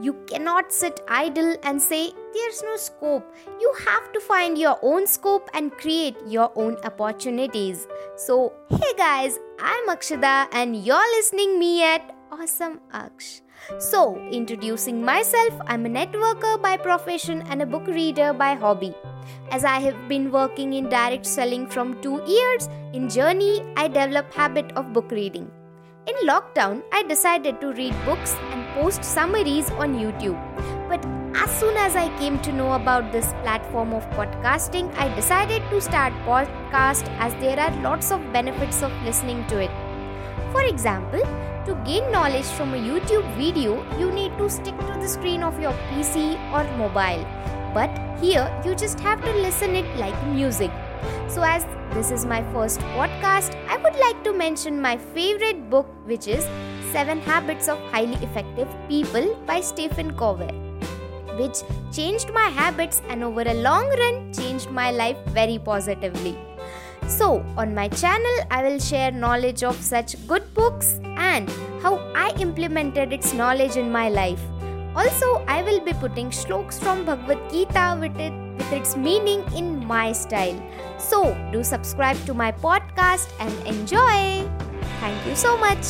You cannot sit idle and say there's no scope. You have to find your own scope and create your own opportunities. So, hey guys, I'm Akshada and you're listening me at Awesome Aksh. So, introducing myself, I'm a networker by profession and a book reader by hobby. As I have been working in direct selling from 2 years, in journey I developed habit of book reading. In lockdown, I decided to read books and post summaries on YouTube. But as soon as I came to know about this platform of podcasting, I decided to start podcast as there are lots of benefits of listening to it. For example, to gain knowledge from a YouTube video, you need to stick to the screen of your PC or mobile. But here, you just have to listen it like music. So as this is my first podcast, I would like to mention my favorite book, which is Seven Habits of Highly Effective People by Stephen Covey, which changed my habits and over a long run changed my life very positively. So, on my channel, I will share knowledge of such good books and how I implemented its knowledge in my life. Also, I will be putting shloks from Bhagavad Gita with, it, with its meaning in my style. So, do subscribe to my podcast and enjoy. Thank you so much.